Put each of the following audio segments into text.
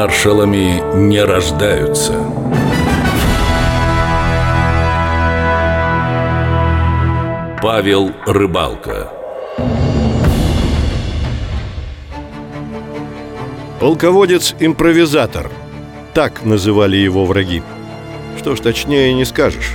Маршалами не рождаются. Павел Рыбалка Полководец-импровизатор Так называли его враги Что ж, точнее не скажешь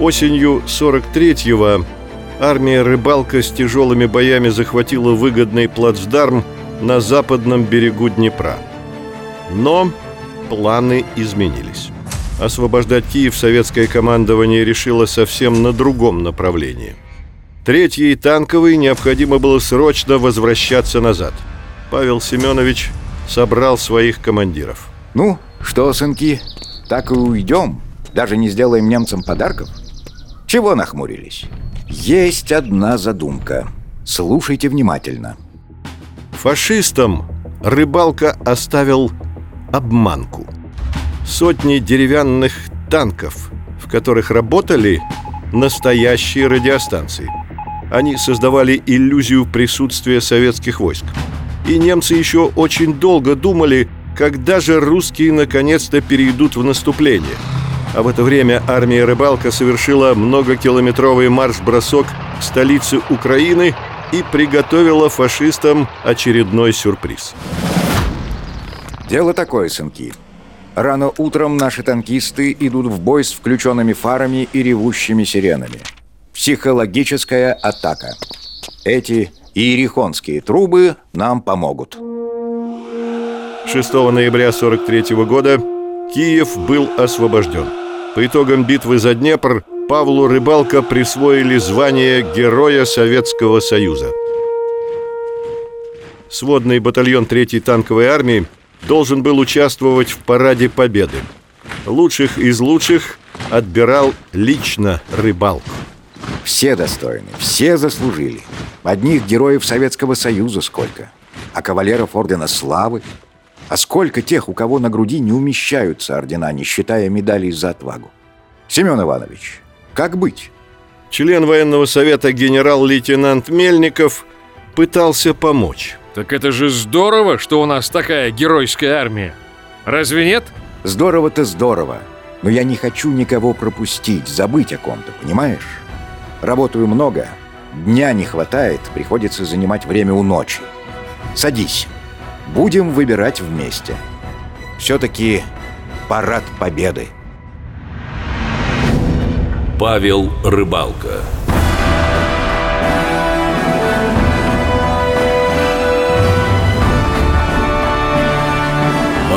Осенью 43-го армия Рыбалка с тяжелыми боями захватила выгодный плацдарм на западном берегу Днепра. Но планы изменились. Освобождать Киев советское командование решило совсем на другом направлении. Третьей танковой необходимо было срочно возвращаться назад. Павел Семенович собрал своих командиров. Ну, что, сынки, так и уйдем? Даже не сделаем немцам подарков? Чего нахмурились? Есть одна задумка. Слушайте внимательно. Фашистам рыбалка оставил обманку. Сотни деревянных танков, в которых работали настоящие радиостанции. Они создавали иллюзию присутствия советских войск. И немцы еще очень долго думали, когда же русские наконец-то перейдут в наступление. А в это время армия Рыбалка совершила многокилометровый марш-бросок к столице Украины и приготовила фашистам очередной сюрприз. Дело такое, сынки. Рано утром наши танкисты идут в бой с включенными фарами и ревущими сиренами. Психологическая атака. Эти иерихонские трубы нам помогут. 6 ноября 43 года Киев был освобожден. По итогам битвы за Днепр Павлу Рыбалка присвоили звание Героя Советского Союза. Сводный батальон 3-й танковой армии должен был участвовать в параде Победы. Лучших из лучших отбирал лично Рыбалку. Все достойны, все заслужили. Одних героев Советского Союза сколько, а кавалеров Ордена Славы. А сколько тех, у кого на груди не умещаются ордена, не считая медалей за отвагу. Семен Иванович, как быть? Член военного совета генерал-лейтенант Мельников пытался помочь. Так это же здорово, что у нас такая геройская армия. Разве нет? Здорово-то здорово. Но я не хочу никого пропустить, забыть о ком-то, понимаешь? Работаю много, дня не хватает, приходится занимать время у ночи. Садись. Будем выбирать вместе. Все-таки парад победы. Павел Рыбалка